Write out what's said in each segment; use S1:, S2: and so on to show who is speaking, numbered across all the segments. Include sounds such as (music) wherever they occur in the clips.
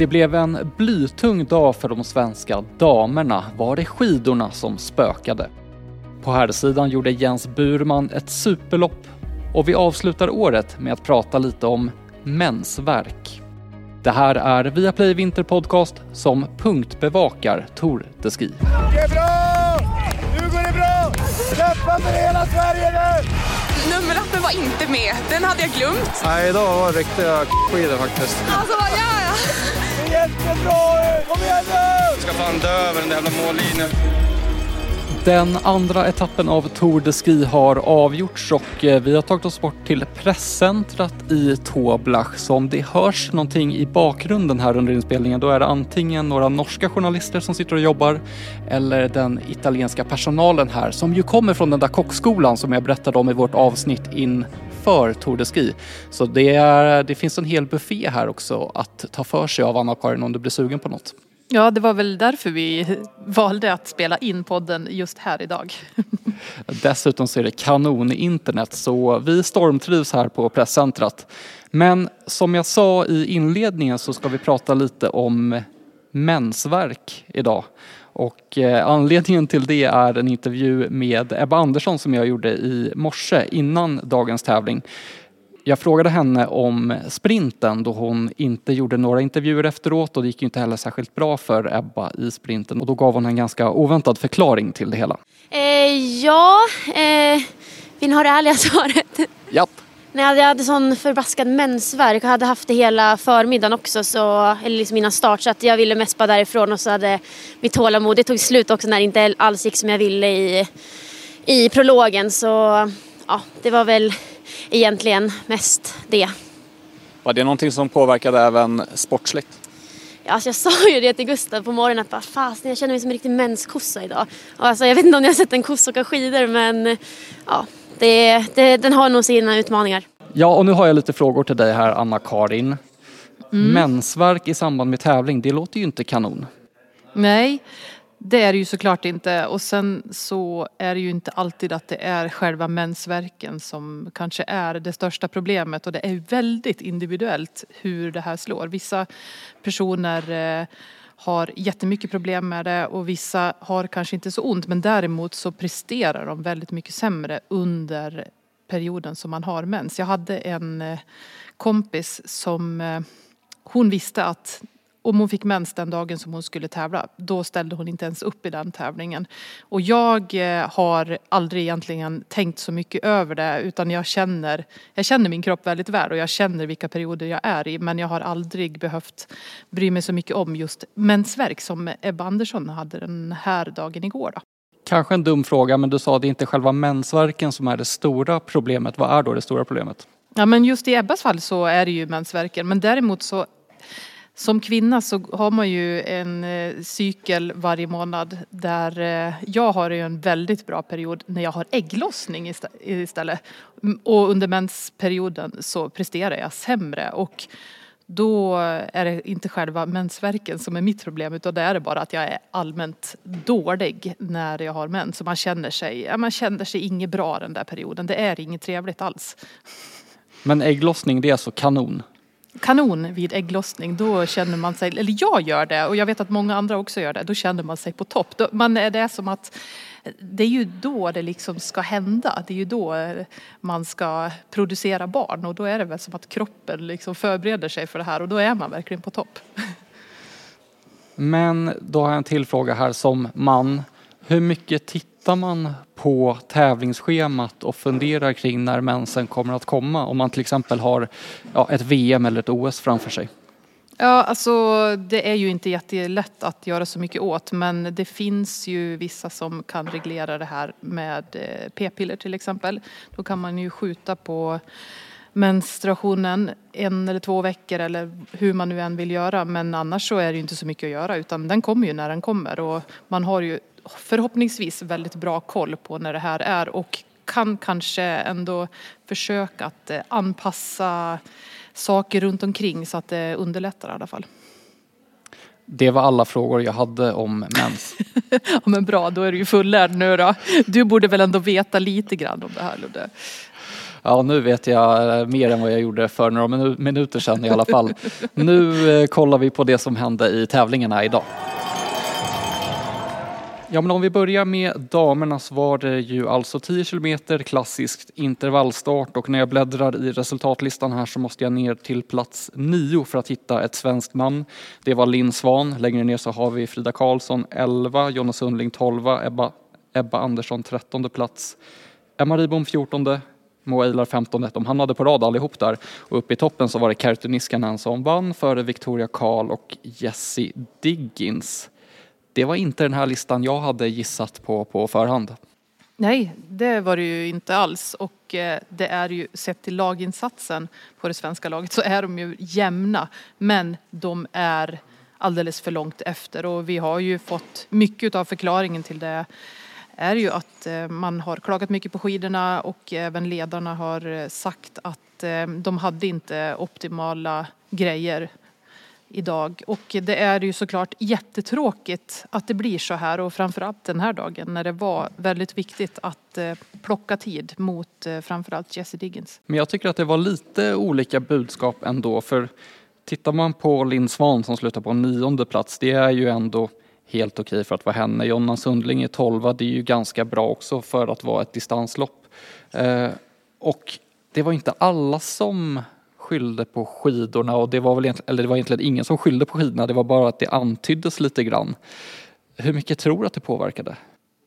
S1: Det blev en blytung dag för de svenska damerna. Var det skidorna som spökade? På herrsidan gjorde Jens Burman ett superlopp och vi avslutar året med att prata lite om mensvärk. Det här är Viaplay Vinterpodcast som punktbevakar Tour de Ski.
S2: Det är bra! Nu går det bra! Kämpa för hela Sverige nu!
S3: Nummerlappen var inte med. Den hade jag glömt.
S4: Nej, idag var det riktiga skidor faktiskt.
S3: Alltså, vad gör jag?
S2: Det är jättebra! Kom igen nu!
S4: Jag ska fan dö över den där jävla mållinjen.
S1: Den andra etappen av Tour de Ski har avgjorts och eh, vi har tagit oss bort till presscentrat i Toblach. Så om det hörs någonting i bakgrunden här under inspelningen då är det antingen några norska journalister som sitter och jobbar eller den italienska personalen här som ju kommer från den där kockskolan som jag berättade om i vårt avsnitt inför Tour de Ski. Så det, är, det finns en hel buffé här också att ta för sig av Anna-Karin om du blir sugen på något.
S5: Ja, det var väl därför vi (laughs) valde att spela in podden just här idag. (laughs)
S1: Dessutom så är det kanon internet så vi stormtrivs här på presscentrat. Men som jag sa i inledningen så ska vi prata lite om mensvärk idag. Och eh, anledningen till det är en intervju med Ebba Andersson som jag gjorde i morse innan dagens tävling. Jag frågade henne om sprinten då hon inte gjorde några intervjuer efteråt och det gick ju inte heller särskilt bra för Ebba i sprinten och då gav hon en ganska oväntad förklaring till det hela.
S6: Eh, ja, eh, vill ni ha det ärliga (laughs) svaret?
S1: Japp.
S6: När jag hade sån förbaskad mensvärk och hade haft det hela förmiddagen också, så, eller liksom innan start, så att jag ville mest bara därifrån och så hade mitt tålamod, det tog slut också när det inte alls gick som jag ville i, i prologen. Så ja, det var väl egentligen mest det.
S1: Var det någonting som påverkade även sportsligt?
S6: Ja, alltså jag sa ju det till Gustav på morgonen att bara, fasen jag känner mig som en riktig menskossa idag. Och alltså, jag vet inte om ni har sett en kossa åka skidor men ja, det, det, den har nog sina utmaningar.
S1: Ja, och nu har jag lite frågor till dig här Anna-Karin. Mensvärk i samband med tävling, det låter ju inte kanon.
S5: Nej, det är det ju såklart inte. Och sen så är det ju inte alltid att det är själva mensvärken som kanske är det största problemet. Och det är väldigt individuellt hur det här slår. Vissa personer eh, har jättemycket problem med det och vissa har kanske inte så ont men däremot så presterar de väldigt mycket sämre under perioden som man har mens. Jag hade en eh, kompis som eh, hon visste att om hon fick mens den dagen som hon skulle tävla, då ställde hon inte ens upp i den tävlingen. Och jag eh, har aldrig egentligen tänkt så mycket över det utan jag känner, jag känner min kropp väldigt väl och jag känner vilka perioder jag är i men jag har aldrig behövt bry mig så mycket om just mensvärk som Ebba Andersson hade den här dagen igår. Då.
S1: Kanske en dum fråga, men du sa att det inte är själva mensvärken som är det stora problemet. Vad är då det stora problemet?
S5: Ja men just i Ebbas fall så är det ju mensvärken men däremot så som kvinna så har man ju en eh, cykel varje månad där eh, jag har ju en väldigt bra period när jag har ägglossning istället. Och under mensperioden så presterar jag sämre och då är det inte själva mensvärken som är mitt problem utan det är det bara att jag är allmänt dålig när jag har mens. Så man känner sig, man känner sig inget bra den där perioden. Det är inget trevligt alls.
S1: Men ägglossning, det är alltså kanon?
S5: Kanon vid ägglossning, då känner man sig, eller jag gör det och jag vet att många andra också gör det, då känner man sig på topp. Då, Man, eh, det är som att eh, det är ju då det liksom ska hända, det är ju då eh, man ska producera barn och då är det väl som att kroppen liksom förbereder sig för det här och då är man verkligen på topp.
S1: Men då har jag en till fråga här som man. Hur mycket tittar Tittar man på tävlingsschemat och funderar kring när mensen kommer att komma? Om man till exempel har ja, ett VM eller ett OS framför sig.
S5: Ja, alltså det är ju inte jättelätt att göra så mycket åt men det finns ju vissa som kan reglera det här med eh, p-piller till exempel. Då kan man ju skjuta på menstruationen en eller två veckor eller hur man nu än vill göra men annars så är det ju inte så mycket att göra utan den kommer ju när den kommer och man har ju förhoppningsvis väldigt bra koll på när det här är och kan kanske ändå försöka att eh, anpassa saker runt omkring så att det underlättar i alla fall.
S1: Det var alla frågor jag hade om mens. (laughs)
S5: ja men bra, då är du ju fullärd nu då. Du borde väl ändå veta lite grann om det här Ludde?
S1: Ja, nu vet jag eh, mer än vad jag gjorde för några minuter sedan i alla fall. Nu eh, kollar vi på det som hände i tävlingarna idag. Ja, men om vi börjar med damerna så var det ju alltså 10 kilometer klassiskt intervallstart och när jag bläddrar i resultatlistan här så måste jag ner till plats 9 för att hitta ett svenskt namn. Det var Linn Svan. Längre ner så har vi Frida Karlsson 11, Jonna Sundling 12, Ebba, Ebba Andersson 13 plats, Emma Ribom 14, Moa Eilar 15. De hamnade på rad allihop där. Och uppe i toppen så var det Kerttu Niskanen som vann före Victoria Karl och Jessie Diggins. Det var inte den här listan jag hade gissat på på förhand.
S5: Nej, det var det ju inte alls. Och eh, det är ju sett till laginsatsen på det svenska laget så är de ju jämna. Men de är alldeles för långt efter. Och vi har ju fått mycket av förklaringen till det. Är ju att eh, man har klagat mycket på skidorna och även ledarna har eh, sagt att de hade inte optimala grejer idag. Och det är ju såklart jättetråkigt att det blir så här och framförallt den här dagen när det var väldigt viktigt att eh, plocka tid mot eh, framförallt Jesse Diggins.
S1: Men jag tycker att det var lite olika budskap ändå för tittar man på Linn Svan som slutar på nionde plats, det är ju ändå helt okej för att vara henne. Jonna Sundling är tolva, det är ju ganska bra också för att vara ett distanslopp. Eh, och det var inte alla som skyllde på skidorna och det var väl egentligen, eller det var egentligen ingen som skyllde på skidorna, det var bara att det antyddes lite grann. Hur mycket tror du att det påverkade?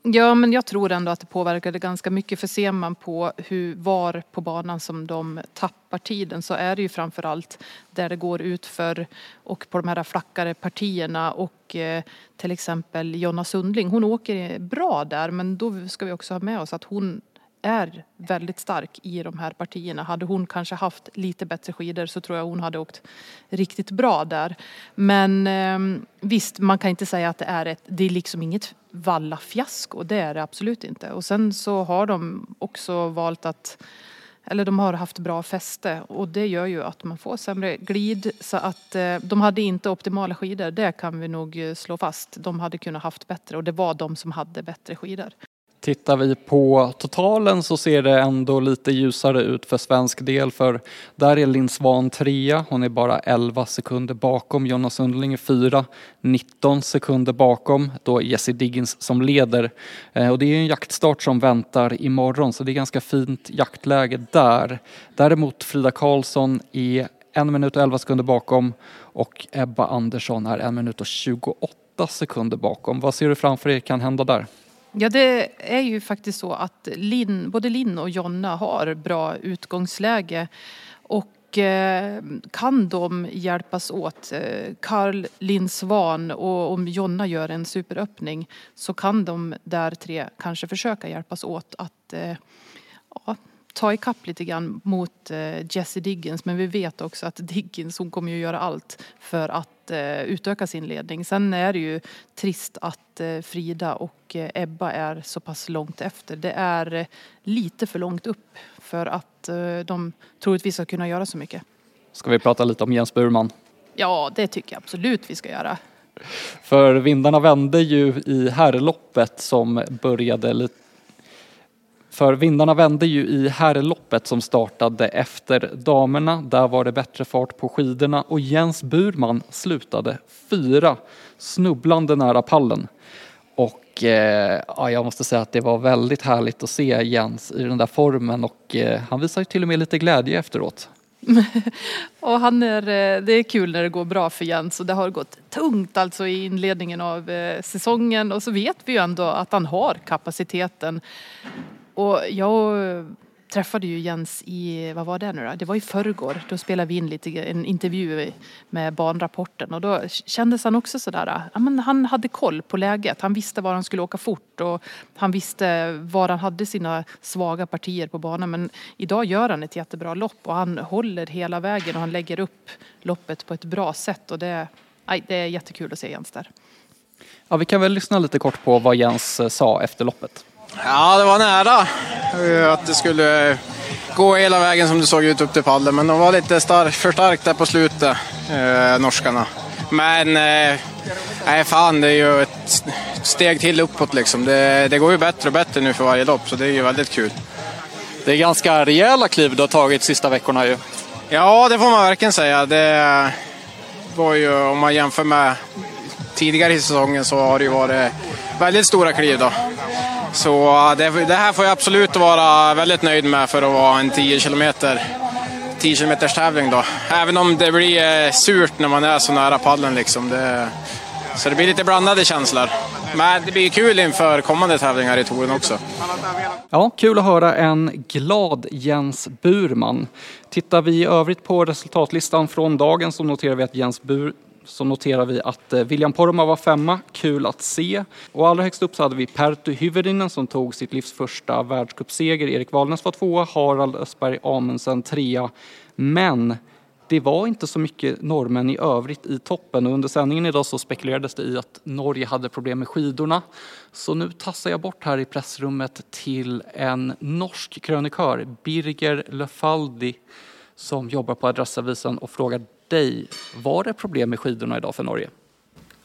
S5: Ja, men jag tror ändå att det påverkade ganska mycket. För ser man på hur, var på banan som de tappar tiden så är det ju framförallt där det går utför och på de här flackare partierna och eh, till exempel Jonna Sundling. Hon åker bra där men då ska vi också ha med oss att hon är väldigt stark i de här partierna. Hade hon kanske haft lite bättre skidor så tror jag hon hade åkt riktigt bra där. Men ehm, visst, man kan inte säga att det är ett, det är liksom inget vallafiasko, det är det absolut inte. Och sen så har de också valt att eller de har haft bra fäste och det gör ju att man får sämre glid. Så att eh, de hade inte optimala skidor, det kan vi nog eh, slå fast. De hade kunnat haft bättre och det var de som hade bättre skidor.
S1: Tittar vi på totalen så ser det ändå lite ljusare ut för svensk del för där är Linn Svan trea, hon är bara 11 sekunder bakom, Jonna Sundling är fyra, 19 sekunder bakom, då Jessie Diggins som leder. Eh, och det är en jaktstart som väntar imorgon så det är ganska fint jaktläge där. Däremot Frida Karlsson är en minut och 11 sekunder bakom och Ebba Andersson är en minut och 28 sekunder bakom. Vad ser du framför er kan hända där?
S5: Ja, det är ju faktiskt så att Lin, både Linn och Jonna har bra utgångsläge. Och eh, kan de hjälpas åt, eh, Karl, Linn Svan och om Jonna gör en superöppning så kan de där tre kanske försöka hjälpas åt att eh, ja, ta ikapp lite grann mot Jessie Diggins men vi vet också att (laughs) Diggins hon kommer ju göra allt för att Eh, utöka sin ledning. Sen är det ju trist att eh, Frida och eh, Ebba är så pass långt efter. Det är lite för långt upp för att de troligtvis ska kunna göra så mycket.
S1: Ska vi prata lite om Jens Burman?
S5: Ja, det tycker jag absolut vi ska göra.
S1: För vindarna vände ju i herrloppet som började lite för vindarna vände ju i herrloppet som startade efter damerna. Där var det bättre fart på skidorna och Jens Burman slutade fyra, snubblande nära pallen. Och eh, ja, jag måste säga att det var väldigt härligt att se Jens i den där formen och eh, han visar ju till och med lite glädje efteråt. (laughs)
S5: och han är, eh, det är kul när det går bra för Jens och det har gått tungt alltså i inledningen av eh, säsongen och så vet vi ju ändå att han har kapaciteten. Och jag träffade ju Jens i, vad var det nu då? Det var i förrgår. Då spelade vi in lite, en intervju med banrapporten och då kändes han också sådär, ja men han hade koll på läget. Han visste var han skulle åka fort och han visste var han hade sina svaga partier på banan. Men idag gör han ett jättebra lopp och han håller hela vägen och han lägger upp loppet på ett bra sätt och det, aj, det är jättekul att se Jens där.
S1: Ja, vi kan väl lyssna lite kort på vad Jens eh, sa efter loppet.
S7: Ja, det var nära att det skulle gå hela vägen som det såg ut upp till pallen. Men de var lite stark, för starkt där på slutet, eh, norskarna. Men eh, nej, fan, det är ju ett steg till uppåt liksom. Det, det, går ju bättre och bättre nu för varje lopp, så det är ju väldigt kul.
S1: Det är ganska rejäla kliv du har tagit sista veckorna ju.
S7: Ja, det får man verkligen säga. Det var ju, om man jämför med tidigare i säsongen så har det ju varit väldigt stora kliv då. Så eh, det, det här får jag absolut vara väldigt nöjd med för att vara en 10 kilometer 10 km tävling då. Även om det blir eh, surt när man är så nära pallen liksom. Det, så det blir lite blandade känslor. Men det blir kul inför kommande tävlingar i touren också.
S1: Ja, kul att höra en glad Jens Burman. Tittar vi i övrigt på resultatlistan från dagen så noterar vi att Jens Bur så noterar vi att eh, William Poromaa var femma, kul att se. Och allra högst upp så hade vi Perttu Hyvärinen som tog sitt livs första världscupseger. Erik Valnes var tvåa, Harald Östberg Amundsen trea. Men det var inte så mycket norrmän i övrigt i toppen och under sändningen idag så spekulerades det i att Norge hade problem med skidorna. Så nu tassar jag bort här i pressrummet till en norsk krönikör, Birger Lefaldi, som jobbar på Adressavisen och frågar dig, var det problem med skidorna idag för Norge?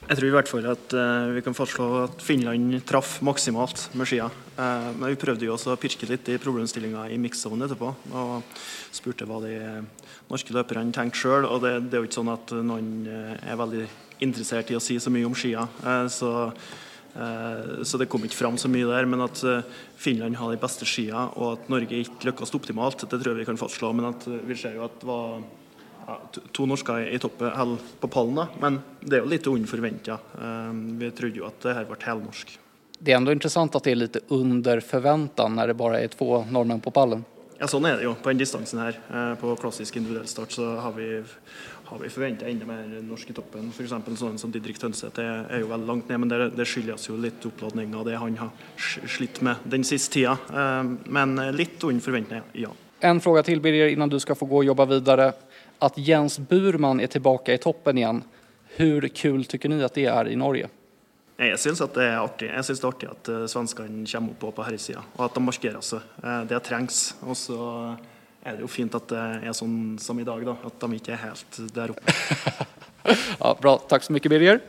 S8: Jag tror i hvert fall att uh, vi kan fastslå att Finland traff maximalt med skia. Uh, men vi prøvde jo også å pirke litt i problemstillinga i mixzonen. etterpå. Og spurte hva de norske løperne tenkte sjøl. Og det, det, er jo ikke sånn at noen uh, er veldig interessert i å si så mye om skia. Så, så, det kom ikke fram så mye der. Men at Finland har de beste skia, og at Norge ikke lykkes optimalt, det tror jeg vi kan fastslå. Men at vi ser jo at det var to norsker i toppen på pallen, men det är ju lite under förväntan. Ehm, vi trodde ju att det här var helnorsk.
S1: Det är ändå intressant att det är lite under förväntan när det bara är två norrmän på pallen.
S8: Ja, sånn er det jo på den distansen her. Eh, på klassisk individuell start så har vi, har vi forventa enda mer norsk i toppen. F.eks. sånn som Didrik Tønseth er, er, jo veldig langt ned, men det, det skyldes jo litt oppladning av det han har slitt med den siste tida. Ehm, men litt under forventningar, ja.
S1: En fråga till Birger innan du ska få gå och jobba vidare att Jens Burman är tillbaka i toppen igen. Hur kul tycker ni att det är i Norge?
S8: Jag syns att det är artigt. Jag syns det är artigt att uh, svenskarna kommer upp på, herresida och att de markerar sig. Uh, det trängs. Och så är det ju fint att det är sån som idag då, att de inte är helt där uppe. (laughs)
S1: ja, bra, tack så mycket Birger.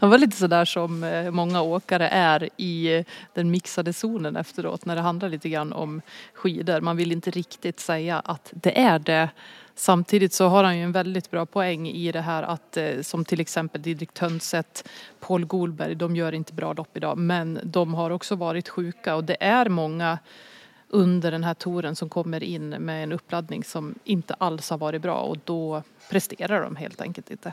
S5: Han var lite sådär som eh, många åkare är i eh, den mixade zonen efteråt när det handlar lite grann om skidor. Man vill inte riktigt säga att det är det. Samtidigt så har han ju en väldigt bra poäng i det här att eh, som till exempel Didrik Tönseth, Paul Golberg, de gör inte bra lopp idag men de har också varit sjuka och det är många under den här touren som kommer in med en uppladdning som inte alls har varit bra och då presterar de helt enkelt inte.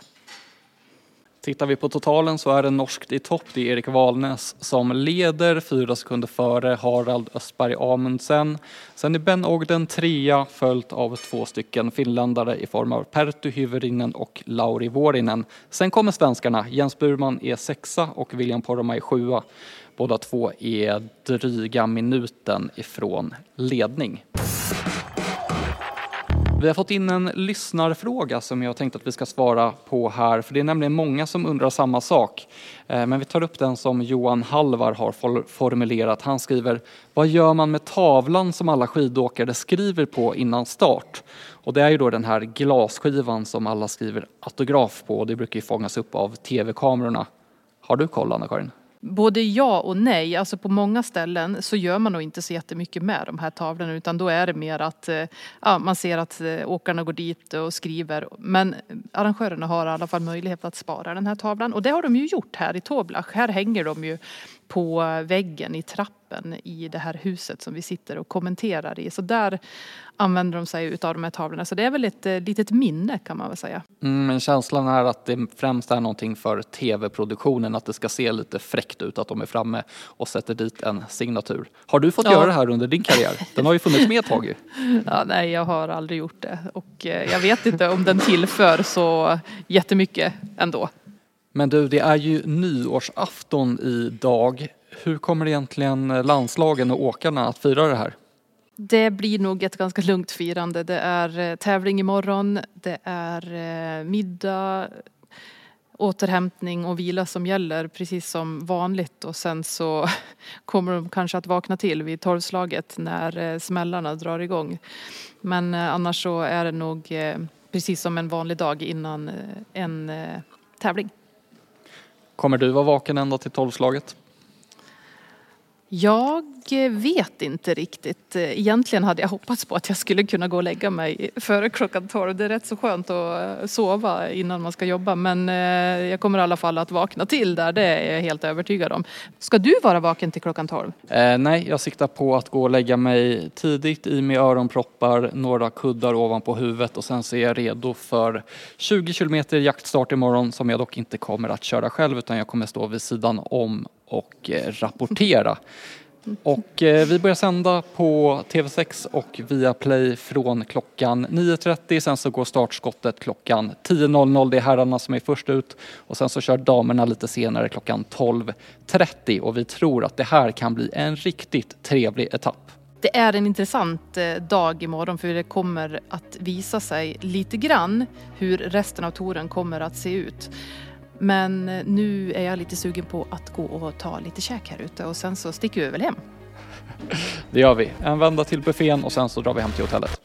S1: Tittar vi på totalen så är det norskt i topp. Det är Erik Valnes som leder, fyra sekunder före Harald Östberg Amundsen. Sen är Ben Ogden trea, följt av två stycken finländare i form av Perttu Hyvärinen och Lauri Vuorinen. Sen kommer svenskarna. Jens Burman är sexa och William Poromaa är sjua. Båda två är dryga minuten ifrån ledning. Vi har fått in en lyssnarfråga som jag tänkte att vi ska svara på här, för det är nämligen många som undrar samma sak. Eh, men vi tar upp den som Johan Halvar har formulerat. Han skriver, vad gör man med tavlan som alla skidåkare skriver på innan start? Och det är ju då den här glasskivan som alla skriver autograf på och det brukar ju fångas upp av tv-kamerorna. Har du koll Anna-Karin?
S5: Både ja och nej. Alltså på många ställen så gör man nog inte så jättemycket med de här tavlorna utan då är det mer att eh, ja, man ser att eh, åkarna går dit och skriver. Men arrangörerna har i alla fall möjlighet att spara den här tavlan och det har de ju gjort här i Toblach. Här hänger de ju på väggen i trappen i det här huset som vi sitter och kommenterar i. Så där använder de sig utav de här tavlorna. Så det är väl ett eh, litet minne kan man väl säga.
S1: Mm, men känslan är att det främst är någonting för tv-produktionen, att det ska se lite fräckt ut att de är framme och sätter dit en signatur. Har du fått ja. göra det här under din karriär? Den har ju funnits med ett tag ju. (laughs)
S5: Ja, nej, jag har aldrig gjort det och eh, jag vet inte om den tillför så jättemycket ändå.
S1: Men du, det är ju nyårsafton idag. Hur kommer egentligen landslagen och åkarna att fira det här?
S5: Det blir nog ett ganska lugnt firande. Det är eh, tävling imorgon, det är eh, middag, återhämtning och vila som gäller precis som vanligt och sen så (laughs) kommer de kanske att vakna till vid tolvslaget när eh, smällarna drar igång. Men annars så är det nog precis som en vanlig dag innan en tävling.
S1: Kommer du vara vaken ända till tolvslaget?
S5: Jag vet inte riktigt. Egentligen hade jag hoppats på att jag skulle kunna gå och lägga mig före klockan 12. Det är rätt så skönt att eh, sova innan man ska jobba men eh, jag kommer i alla fall att vakna till där, det är jag helt övertygad om. Ska du vara vaken till klockan 12?
S1: Eh, nej, jag siktar på att gå och lägga mig tidigt i med öronproppar, några kuddar ovanpå huvudet och sen så är jag redo för 20 kilometer jaktstart imorgon som jag dock inte kommer att köra själv utan jag kommer stå vid sidan om och eh, rapportera. Och eh, vi börjar sända på TV6 och via Play från klockan 9.30. Sen så går startskottet klockan 10.00. Det är herrarna som är först ut. Och sen så kör damerna lite senare klockan 12.30. Och vi tror att det här kan bli en riktigt trevlig etapp.
S5: Det är en intressant eh, dag imorgon för det kommer att visa sig lite grann hur resten av touren kommer att se ut. Men eh, nu är jag lite sugen på att gå och ta lite käk här ute och sen så sticker vi väl hem. (laughs)
S1: Det gör vi. En vända till buffén och sen så drar vi hem till hotellet.